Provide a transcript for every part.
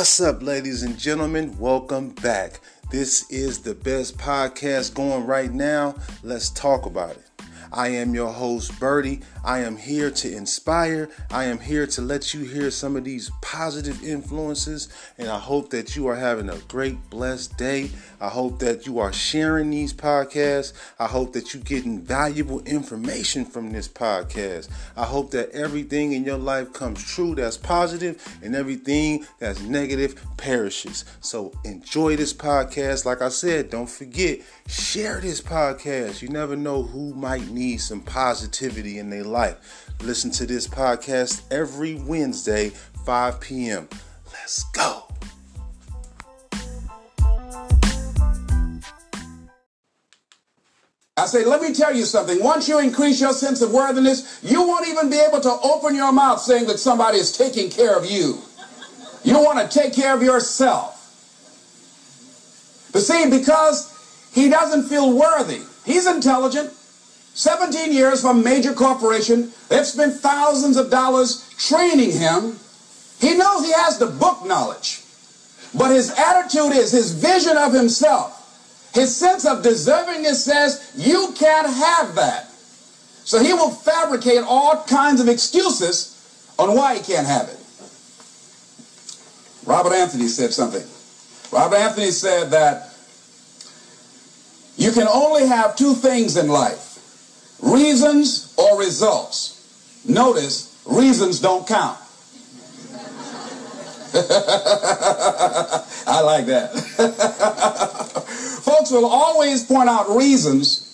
What's up, ladies and gentlemen? Welcome back. This is the best podcast going right now. Let's talk about it. I am your host, Birdie. I am here to inspire. I am here to let you hear some of these positive influences. And I hope that you are having a great, blessed day. I hope that you are sharing these podcasts. I hope that you're getting valuable information from this podcast. I hope that everything in your life comes true that's positive and everything that's negative perishes. So enjoy this podcast. Like I said, don't forget, share this podcast. You never know who might need some positivity in their life. Listen to this podcast every Wednesday, 5 p.m. Let's go. I say, let me tell you something. Once you increase your sense of worthiness, you won't even be able to open your mouth saying that somebody is taking care of you. You want to take care of yourself. But see, because he doesn't feel worthy, he's intelligent. 17 years from a major corporation. They've spent thousands of dollars training him. He knows he has the book knowledge. But his attitude is, his vision of himself, his sense of deservingness says, you can't have that. So he will fabricate all kinds of excuses on why he can't have it. Robert Anthony said something. Robert Anthony said that you can only have two things in life reasons or results. Notice, reasons don't count. I like that. Folks will always point out reasons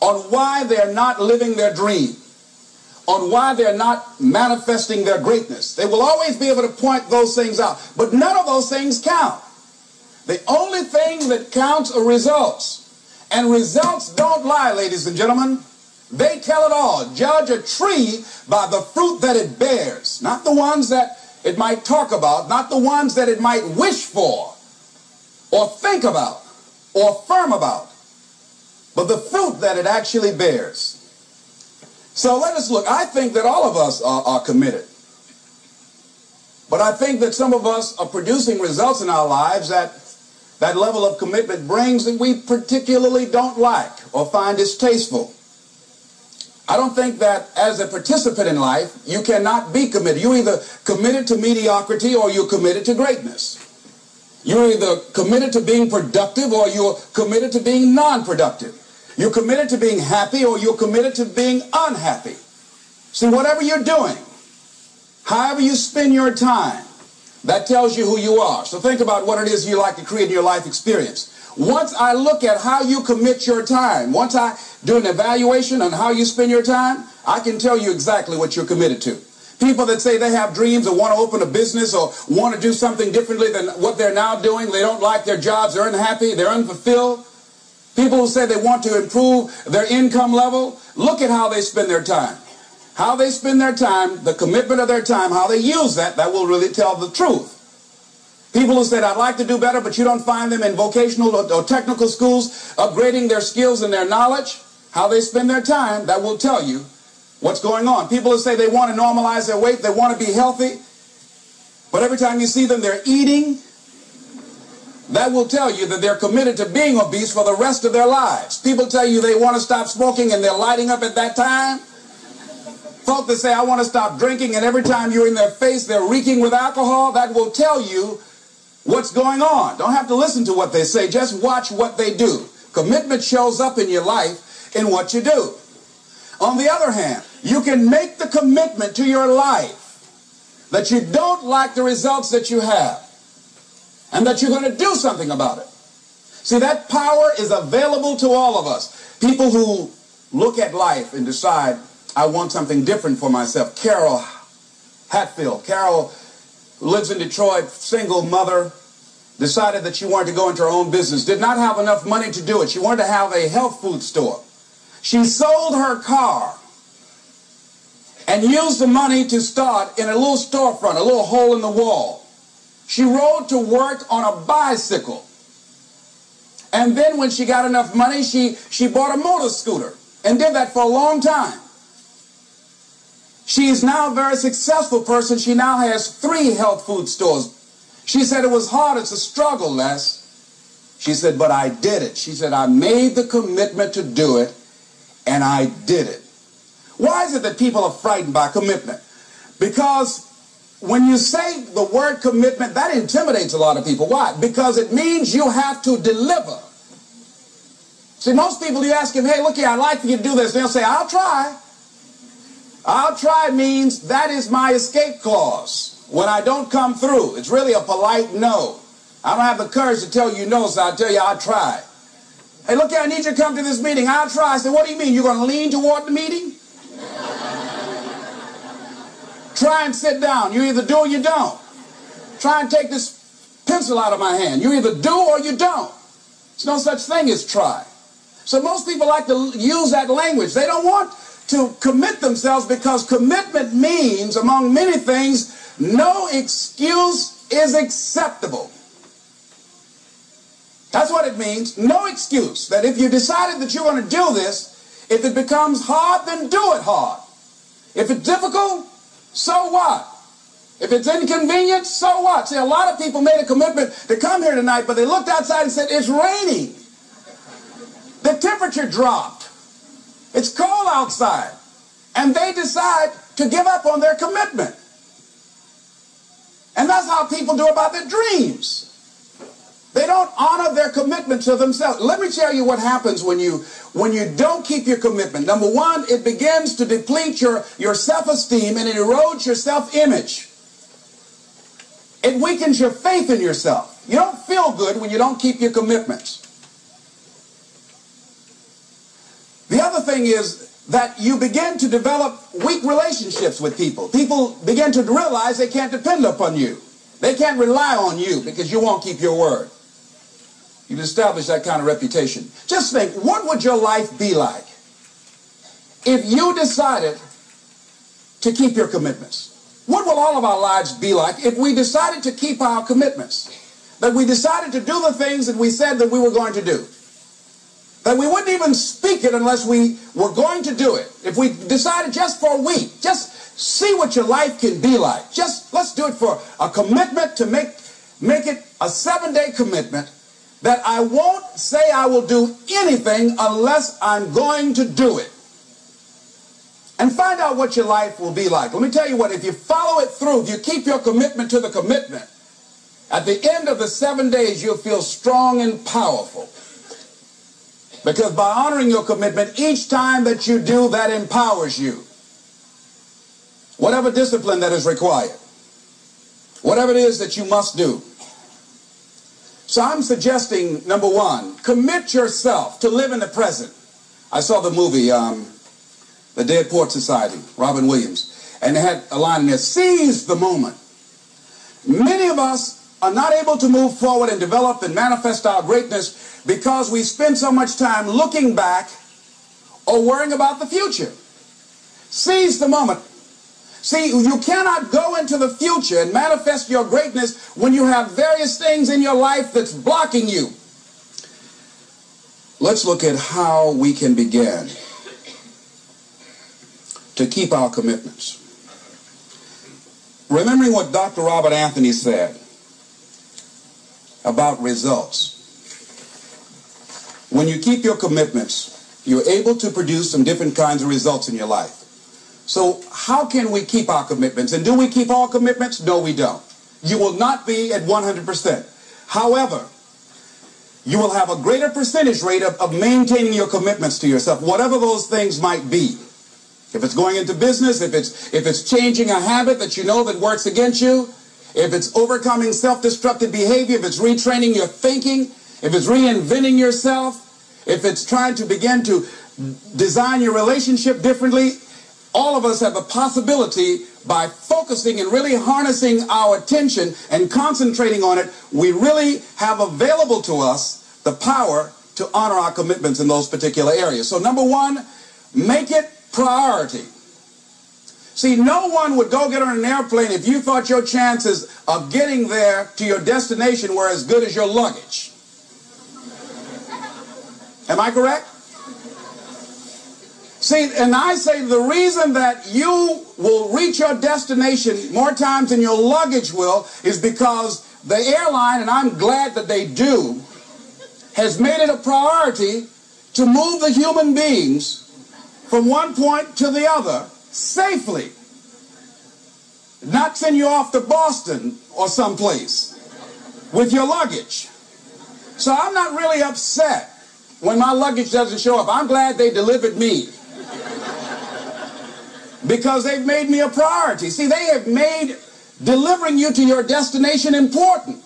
on why they're not living their dream, on why they're not manifesting their greatness. They will always be able to point those things out, but none of those things count. The only thing that counts are results. And results don't lie, ladies and gentlemen. They tell it all. Judge a tree by the fruit that it bears, not the ones that it might talk about, not the ones that it might wish for, or think about, or affirm about, but the fruit that it actually bears. So let us look. I think that all of us are, are committed. But I think that some of us are producing results in our lives that that level of commitment brings that we particularly don't like or find distasteful. I don't think that as a participant in life, you cannot be committed. You're either committed to mediocrity or you're committed to greatness. You're either committed to being productive or you're committed to being non-productive. You're committed to being happy or you're committed to being unhappy. See, whatever you're doing, however you spend your time, that tells you who you are. So think about what it is you like to create in your life experience. Once I look at how you commit your time, once I do an evaluation on how you spend your time, I can tell you exactly what you're committed to. People that say they have dreams or want to open a business or want to do something differently than what they're now doing, they don't like their jobs, they're unhappy, they're unfulfilled. People who say they want to improve their income level, look at how they spend their time. How they spend their time, the commitment of their time, how they use that, that will really tell the truth. People who said, I'd like to do better, but you don't find them in vocational or, technical schools upgrading their skills and their knowledge, how they spend their time, that will tell you what's going on. People who say they want to normalize their weight, they want to be healthy, but every time you see them, they're eating, that will tell you that they're committed to being obese for the rest of their lives. People tell you they want to stop smoking and they're lighting up at that time. Folk that say, I want to stop drinking, and every time you're in their face, they're reeking with alcohol, that will tell you what's going on. Don't have to listen to what they say, just watch what they do. Commitment shows up in your life in what you do. On the other hand, you can make the commitment to your life that you don't like the results that you have and that you're going to do something about it. See, that power is available to all of us. People who look at life and decide, I want something different for myself. Carol Hatfield. Carol lives in Detroit, single mother, decided that she wanted to go into her own business, did not have enough money to do it. She wanted to have a health food store. She sold her car and used the money to start in a little storefront, a little hole in the wall. She rode to work on a bicycle. And then when she got enough money, she, she bought a motor scooter and did that for a long time. She is now a very successful person. She now has three health food stores. She said, It was hard. It's a struggle, Les. She said, But I did it. She said, I made the commitment to do it, and I did it. Why is it that people are frightened by commitment? Because when you say the word commitment, that intimidates a lot of people. Why? Because it means you have to deliver. See, most people, you ask them, hey, look here, I'd like for you to do this. They'll say, I'll try. I'll try means that is my escape clause. When I don't come through, it's really a polite no. I don't have the courage to tell you no, so I'll tell you I'll try. Hey, look here, I need you to come to this meeting. I'll try. I said, what do you mean? You're going to lean toward the meeting? Try and sit down. You either do or you don't. Try and take this pencil out of my hand. You either do or you don't. There's no such thing as try. So most people like to use that language. They don't want to commit themselves because commitment means, among many things, no excuse is acceptable. That's what it means. No excuse. That if you decided that you're going to do this, if it becomes hard, then do it hard. If it's difficult, so what? If it's inconvenient, so what? See, a lot of people made a commitment to come here tonight, but they looked outside and said, it's raining. The temperature dropped. It's cold outside. And they decide to give up on their commitment. And that's how people do about their dreams. They don't honor their commitment to themselves. Let me tell you what happens when you when you don't keep your commitment. Number one, it begins to deplete your, your self-esteem and it erodes your self-image. It weakens your faith in yourself. You don't feel good when you don't keep your commitments. The other thing is that you begin to develop weak relationships with people. People begin to realize they can't depend upon you. They can't rely on you because you won't keep your word. You've established that kind of reputation. Just think, what would your life be like if you decided to keep your commitments? What will all of our lives be like if we decided to keep our commitments? That we decided to do the things that we said that we were going to do. That we wouldn't even speak it unless we were going to do it. If we decided just for a week, just see what your life can be like. Just let's do it for a commitment to make make it a seven-day commitment that I won't say I will do anything unless I'm going to do it. And find out what your life will be like. Let me tell you what, if you follow it through, if you keep your commitment to the commitment, at the end of the seven days, you'll feel strong and powerful. Because by honoring your commitment, each time that you do, that empowers you. Whatever discipline that is required, whatever it is that you must do. So I'm suggesting, number one, commit yourself to live in the present. I saw the movie, um, The Dead Poets Society, Robin Williams, and they had a line in there, seize the moment. Many of us are not able to move forward and develop and manifest our greatness because we spend so much time looking back or worrying about the future. Seize the moment. See, you cannot go into the future and manifest your greatness when you have various things in your life that's blocking you. Let's look at how we can begin to keep our commitments. Remembering what Dr. Robert Anthony said about results. When you keep your commitments, you're able to produce some different kinds of results in your life. So how can we keep our commitments? And do we keep all commitments? No, we don't. You will not be at 100%. However, you will have a greater percentage rate of, of maintaining your commitments to yourself, whatever those things might be. If it's going into business, if it's, if it's changing a habit that you know that works against you, if it's overcoming self-destructive behavior, if it's retraining your thinking, if it's reinventing yourself, if it's trying to begin to design your relationship differently, all of us have a possibility by focusing and really harnessing our attention and concentrating on it, we really have available to us the power to honor our commitments in those particular areas. So number one, make it priority. See, no one would go get on an airplane if you thought your chances of getting there to your destination were as good as your luggage. Am I correct? See, and I say the reason that you will reach your destination more times than your luggage will is because the airline, and I'm glad that they do, has made it a priority to move the human beings from one point to the other safely. Not send you off to Boston or someplace with your luggage. So I'm not really upset when my luggage doesn't show up. I'm glad they delivered me. because they've made me a priority. See, they have made delivering you to your destination important.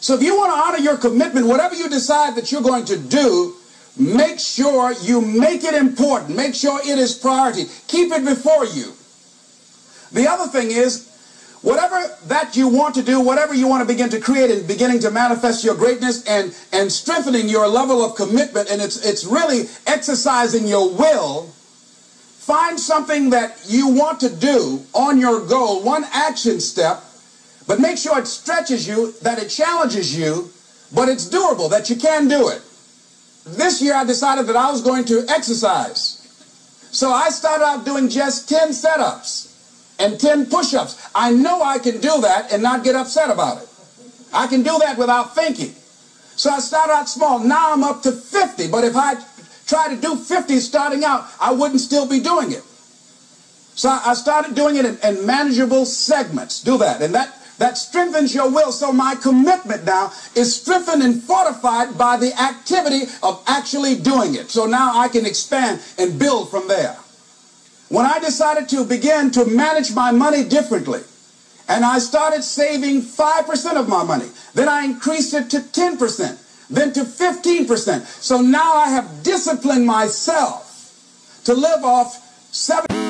So if you want to honor your commitment, whatever you decide that you're going to do, make sure you make it important. Make sure it is priority. Keep it before you. The other thing is, whatever that you want to do, whatever you want to begin to create and beginning to manifest your greatness and, and strengthening your level of commitment, and it's, it's really exercising your will, find something that you want to do on your goal, one action step, but make sure it stretches you, that it challenges you, but it's doable, that you can do it. This year I decided that I was going to exercise. So I started out doing just 10 setups and 10 push-ups. I know I can do that and not get upset about it. I can do that without thinking. So I started out small. Now I'm up to 50. But if I try to do 50 starting out, I wouldn't still be doing it. So I started doing it in, in manageable segments. Do that. And that that strengthens your will. So my commitment now is strengthened and fortified by the activity of actually doing it. So now I can expand and build from there. When I decided to begin to manage my money differently, and I started saving 5% of my money, then I increased it to 10%, then to 15%. So now I have disciplined myself to live off 7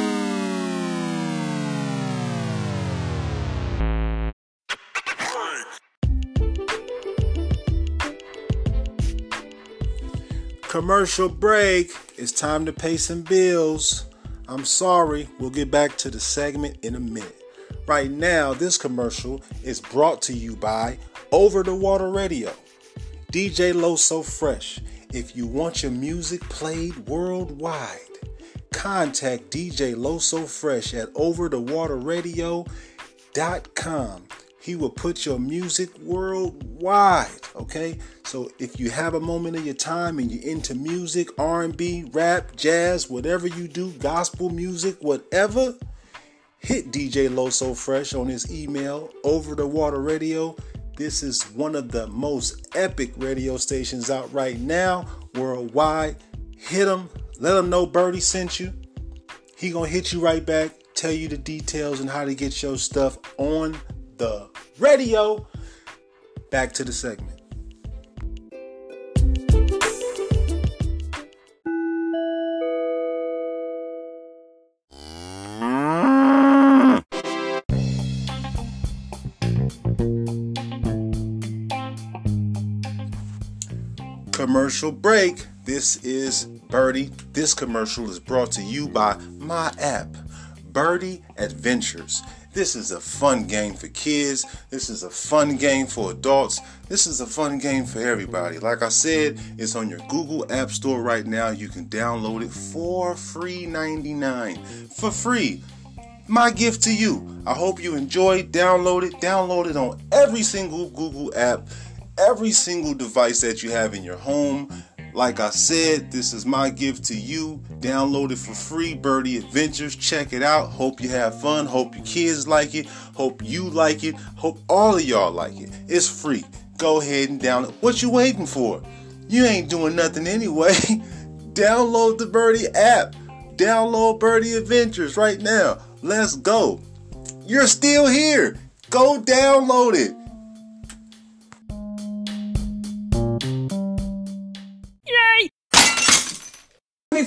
Commercial break. It's time to pay some bills. I'm sorry, we'll get back to the segment in a minute. Right now, this commercial is brought to you by Over the Water Radio. DJ Loso Fresh. If you want your music played worldwide, contact DJ Loso Fresh at overthewaterradio.com he will put your music worldwide, okay? So if you have a moment of your time and you're into music, R&B, rap, jazz, whatever you do, gospel music, whatever, hit DJ Loso Fresh on his email over the water radio. This is one of the most epic radio stations out right now worldwide. Hit him, let him know Birdie sent you. He gonna hit you right back, tell you the details and how to get your stuff on the radio. Back to the segment. Commercial break. This is Birdie. This commercial is brought to you by my app, Birdie Adventures. This is a fun game for kids. This is a fun game for adults. This is a fun game for everybody. Like I said, it's on your Google App Store right now. You can download it for free 99. For free. My gift to you. I hope you enjoy. Download it. Download it on every single Google app, every single device that you have in your home like I said, this is my gift to you. Download it for free, Birdie Adventures. Check it out. Hope you have fun. Hope your kids like it. Hope you like it. Hope all of y'all like it. It's free. Go ahead and download. It. What you waiting for? You ain't doing nothing anyway. download the Birdie app. Download Birdie Adventures right now. Let's go. You're still here. Go download it.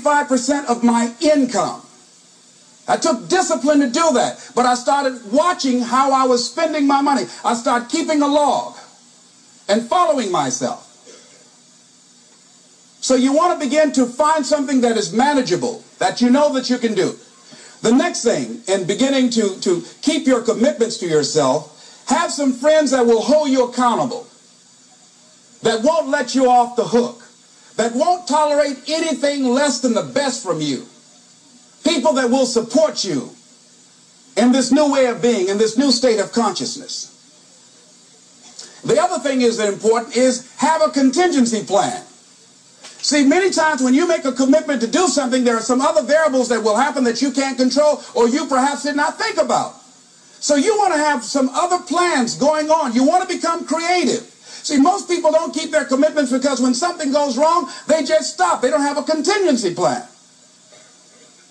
25% of my income. I took discipline to do that, but I started watching how I was spending my money. I started keeping a log and following myself. So you want to begin to find something that is manageable, that you know that you can do. The next thing, in beginning to, to keep your commitments to yourself, have some friends that will hold you accountable, that won't let you off the hook that won't tolerate anything less than the best from you. People that will support you in this new way of being, in this new state of consciousness. The other thing is that important is have a contingency plan. See, many times when you make a commitment to do something, there are some other variables that will happen that you can't control or you perhaps did not think about. So you want to have some other plans going on. You want to become creative. See, most people don't keep their commitments because when something goes wrong, they just stop. They don't have a contingency plan.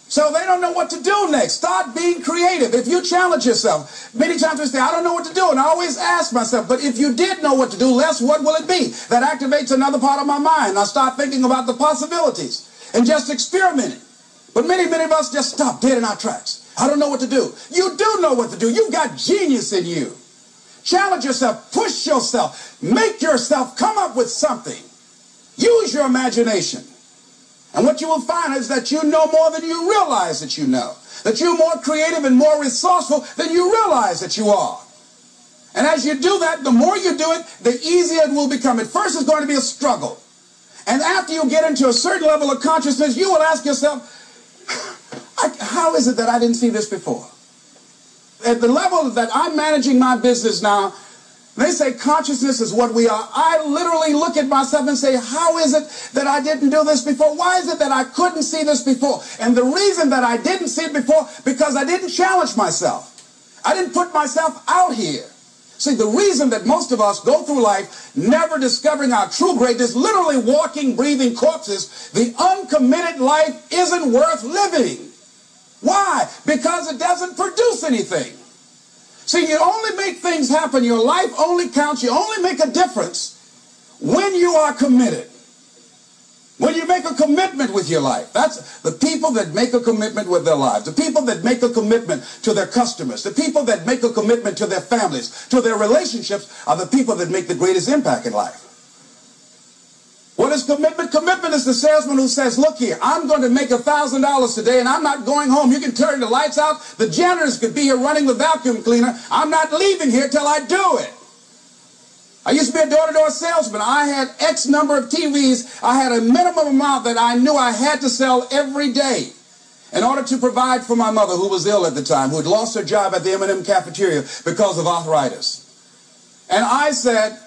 So they don't know what to do next. Start being creative. If you challenge yourself, many times we say, I don't know what to do. And I always ask myself, but if you did know what to do, Les, what will it be? That activates another part of my mind. I start thinking about the possibilities and just experimenting. But many, many of us just stop dead in our tracks. I don't know what to do. You do know what to do. You've got genius in you. Challenge yourself. Push yourself. Make yourself come up with something. Use your imagination. And what you will find is that you know more than you realize that you know. That you're more creative and more resourceful than you realize that you are. And as you do that, the more you do it, the easier it will become. At first, it's going to be a struggle. And after you get into a certain level of consciousness, you will ask yourself, how is it that I didn't see this before? At the level that I'm managing my business now, they say consciousness is what we are. I literally look at myself and say, how is it that I didn't do this before? Why is it that I couldn't see this before? And the reason that I didn't see it before, because I didn't challenge myself. I didn't put myself out here. See, the reason that most of us go through life never discovering our true greatness, literally walking, breathing corpses, the uncommitted life isn't worth living. Because it doesn't produce anything. See, you only make things happen. Your life only counts. You only make a difference when you are committed. When you make a commitment with your life. That's the people that make a commitment with their lives. The people that make a commitment to their customers. The people that make a commitment to their families, to their relationships are the people that make the greatest impact in life. What is commitment? Commitment is the salesman who says, look here, I'm going to make a $1,000 today and I'm not going home. You can turn the lights out. The janitors could be here running the vacuum cleaner. I'm not leaving here till I do it. I used to be a door-to-door salesman. I had X number of TVs. I had a minimum amount that I knew I had to sell every day in order to provide for my mother who was ill at the time, who had lost her job at the M&M cafeteria because of arthritis. And I said,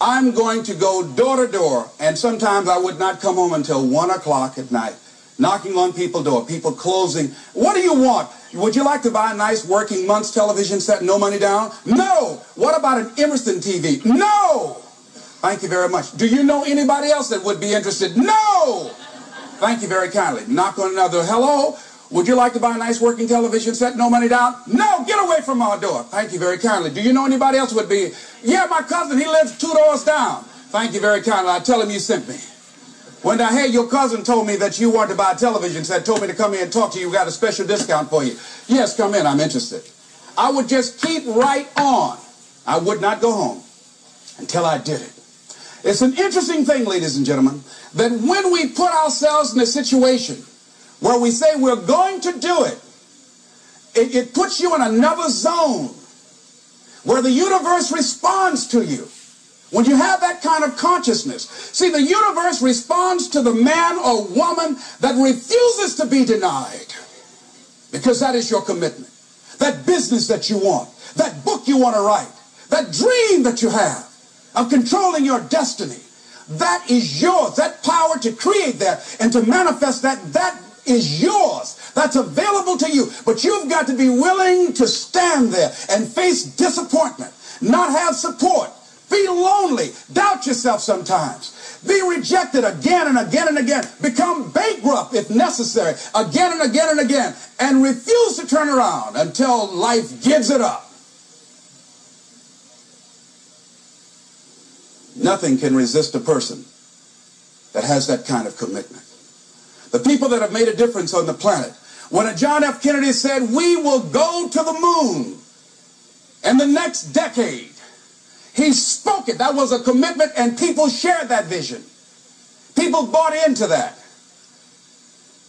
I'm going to go door to door, and sometimes I would not come home until 1 o'clock at night, knocking on people's door, people closing. What do you want? Would you like to buy a nice working month's television set, no money down? No. What about an Emerson TV? No. Thank you very much. Do you know anybody else that would be interested? No. Thank you very kindly. Knock on another. Hello. Would you like to buy a nice working television set? No money down? No, get away from our door. Thank you very kindly. Do you know anybody else would be? Yeah, my cousin, he lives two doors down. Thank you very kindly. I tell him you sent me. When I heard your cousin told me that you wanted to buy a television set, told me to come in and talk to you, we got a special discount for you. Yes, come in, I'm interested. I would just keep right on. I would not go home until I did it. It's an interesting thing, ladies and gentlemen, that when we put ourselves in a situation where we say we're going to do it, it, it puts you in another zone where the universe responds to you. When you have that kind of consciousness, see, the universe responds to the man or woman that refuses to be denied because that is your commitment. That business that you want, that book you want to write, that dream that you have of controlling your destiny, that is yours. That power to create that and to manifest that, that is yours. That's available to you. But you've got to be willing to stand there and face disappointment, not have support, be lonely, doubt yourself sometimes. Be rejected again and again and again. Become bankrupt if necessary, again and again and again. And refuse to turn around until life gives it up. Nothing can resist a person that has that kind of commitment the people that have made a difference on the planet. When John F. Kennedy said, we will go to the moon in the next decade, he spoke it. That was a commitment and people shared that vision. People bought into that.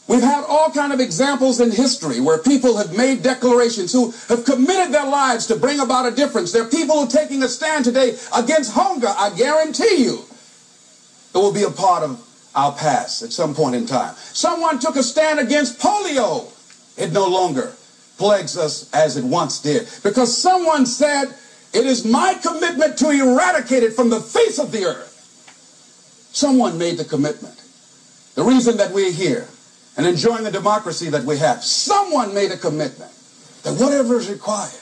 We've had all kind of examples in history where people have made declarations who have committed their lives to bring about a difference. There are people who are taking a stand today against hunger. I guarantee you it will be a part of our past at some point in time. Someone took a stand against polio. It no longer plagues us as it once did. Because someone said, It is my commitment to eradicate it from the face of the earth. Someone made the commitment. The reason that we're here and enjoying the democracy that we have, someone made a commitment that whatever is required,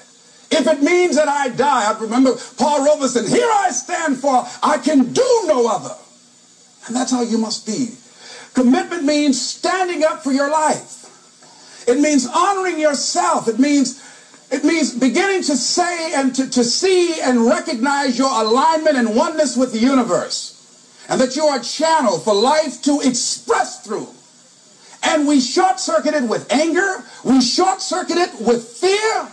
if it means that I die, I remember Paul Robeson, here I stand for, I can do no other. And that's how you must be. Commitment means standing up for your life. It means honoring yourself. It means it means beginning to say and to, to see and recognize your alignment and oneness with the universe. And that you are a channel for life to express through. And we short circuit it with anger. We short circuit it with fear.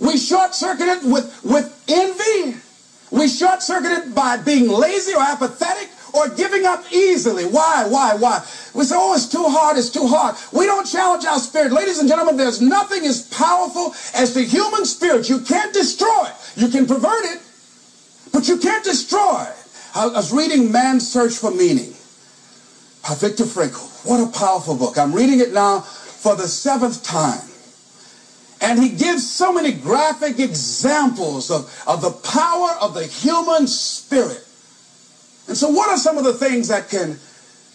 We short circuit it with, with envy. We short circuit it by being lazy or apathetic or giving up easily. Why? Why? Why? We say, oh, it's too hard, it's too hard. We don't challenge our spirit. Ladies and gentlemen, there's nothing as powerful as the human spirit. You can't destroy it. You can pervert it, but you can't destroy it. I was reading Man's Search for Meaning by Viktor Frankl. What a powerful book. I'm reading it now for the seventh time. And he gives so many graphic examples of, of the power of the human spirit. And so what are some of the things that can,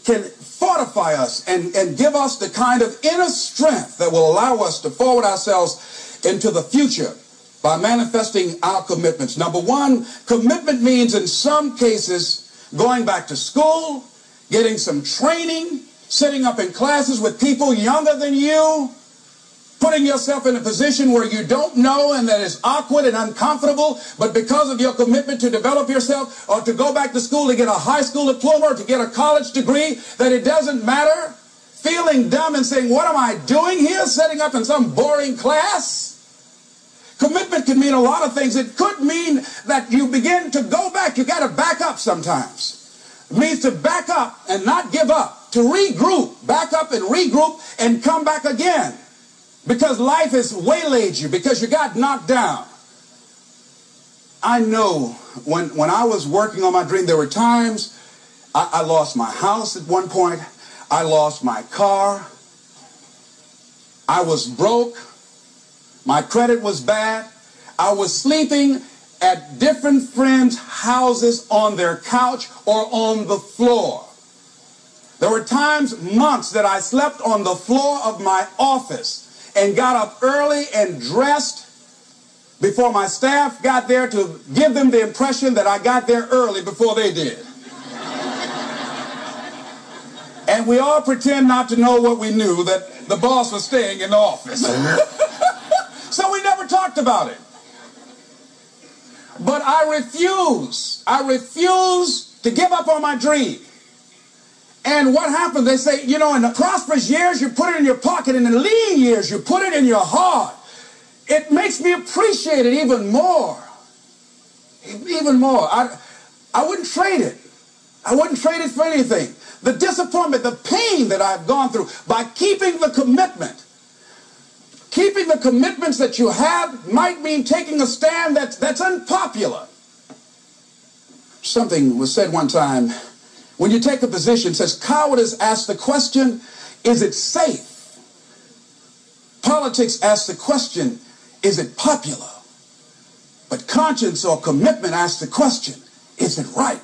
can fortify us and, and give us the kind of inner strength that will allow us to forward ourselves into the future by manifesting our commitments? Number one, commitment means in some cases going back to school, getting some training, sitting up in classes with people younger than you, putting yourself in a position where you don't know and that is awkward and uncomfortable, but because of your commitment to develop yourself or to go back to school to get a high school diploma or to get a college degree, that it doesn't matter, feeling dumb and saying, what am I doing here, setting up in some boring class? Commitment can mean a lot of things. It could mean that you begin to go back. You got to back up sometimes. It means to back up and not give up, to regroup, back up and regroup and come back again because life has waylaid you, because you got knocked down. I know when, when I was working on my dream, there were times I, I lost my house at one point. I lost my car. I was broke. My credit was bad. I was sleeping at different friends' houses on their couch or on the floor. There were times, months, that I slept on the floor of my office and got up early and dressed before my staff got there to give them the impression that I got there early before they did. and we all pretend not to know what we knew, that the boss was staying in the office. so we never talked about it. But I refuse, I refuse to give up on my dream. And what happens? They say, you know, in the prosperous years, you put it in your pocket. In the lean years, you put it in your heart. It makes me appreciate it even more. Even more. I, I wouldn't trade it. I wouldn't trade it for anything. The disappointment, the pain that I've gone through by keeping the commitment. Keeping the commitments that you have might mean taking a stand that's, that's unpopular. Something was said one time when you take a position, says cowardice asks the question, is it safe? Politics asks the question, is it popular? But conscience or commitment asks the question, is it right?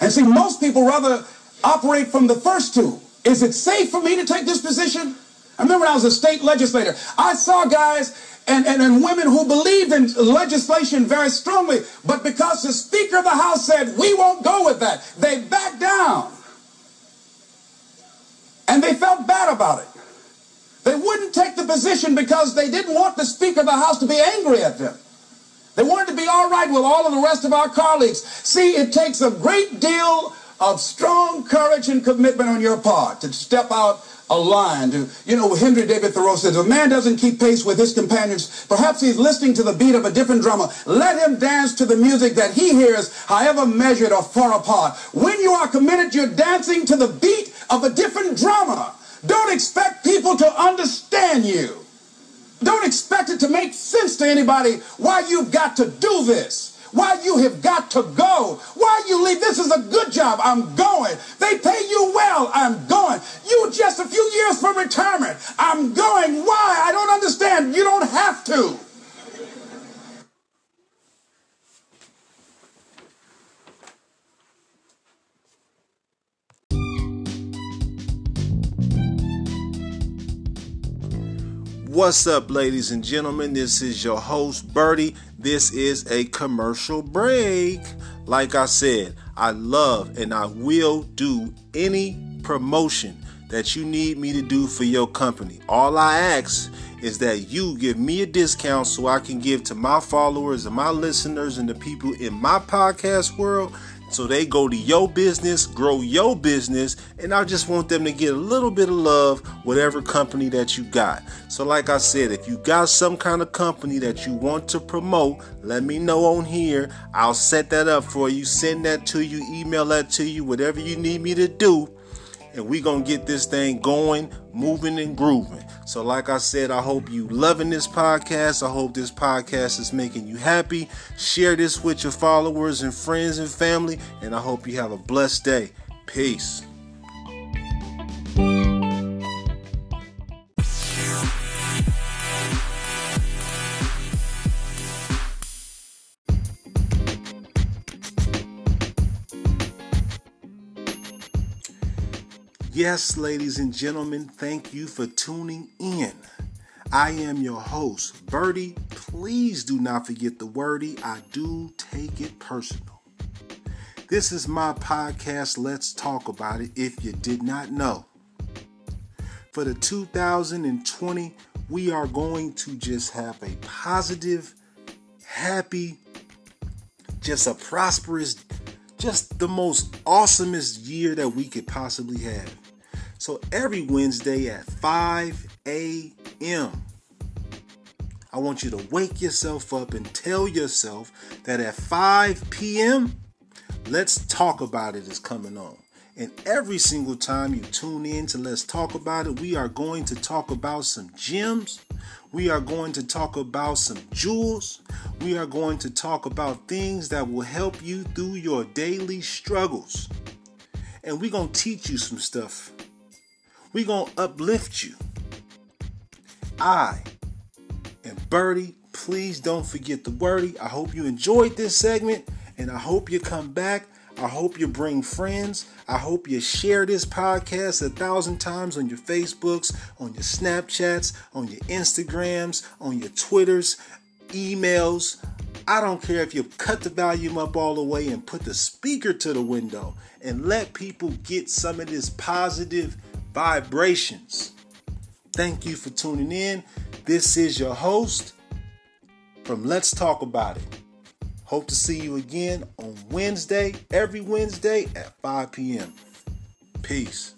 And see, most people rather operate from the first two. Is it safe for me to take this position? I remember when I was a state legislator, I saw guys and, and, and women who believed in legislation very strongly, but because the Speaker of the House said, we won't go with that, they backed down. And they felt bad about it. They wouldn't take the position because they didn't want the Speaker of the House to be angry at them. They wanted to be all right with all of the rest of our colleagues. See, it takes a great deal of strong courage and commitment on your part to step out a line. You know, Henry David Thoreau says, if a man doesn't keep pace with his companions, perhaps he's listening to the beat of a different drummer. Let him dance to the music that he hears, however measured or far apart. When you are committed, you're dancing to the beat of a different drummer. Don't expect people to understand you. Don't expect it to make sense to anybody why you've got to do this why you have got to go, why you leave. This is a good job. I'm going. They pay you well. I'm going. You just a few years from retirement. I'm going. Why? I don't understand. You don't have to. What's up, ladies and gentlemen? This is your host, Bertie, this is a commercial break. Like I said, I love and I will do any promotion that you need me to do for your company. All I ask is that you give me a discount so I can give to my followers and my listeners and the people in my podcast world so they go to your business, grow your business, and I just want them to get a little bit of love, whatever company that you got. So, like I said, if you got some kind of company that you want to promote, let me know on here. I'll set that up for you, send that to you, email that to you, whatever you need me to do and we gonna get this thing going, moving and grooving. So, like I said, I hope you loving this podcast. I hope this podcast is making you happy. Share this with your followers and friends and family, and I hope you have a blessed day. Peace. Yes, ladies and gentlemen, thank you for tuning in. I am your host, Birdie. Please do not forget the wordy. I do take it personal. This is my podcast, Let's Talk About It, if you did not know. For the 2020, we are going to just have a positive, happy, just a prosperous, just the most awesomest year that we could possibly have. So every Wednesday at 5 a.m., I want you to wake yourself up and tell yourself that at 5 p.m., Let's Talk About It is coming on. And every single time you tune in to Let's Talk About It, we are going to talk about some gems. We are going to talk about some jewels. We are going to talk about things that will help you through your daily struggles. And we're going to teach you some stuff we going to uplift you. I and Birdie, please don't forget the wordy. I hope you enjoyed this segment and I hope you come back. I hope you bring friends. I hope you share this podcast a thousand times on your Facebooks, on your Snapchats, on your Instagrams, on your Twitters, emails. I don't care if you cut the volume up all the way and put the speaker to the window and let people get some of this positive vibrations. Thank you for tuning in. This is your host from Let's Talk About It. Hope to see you again on Wednesday, every Wednesday at 5 p.m. Peace.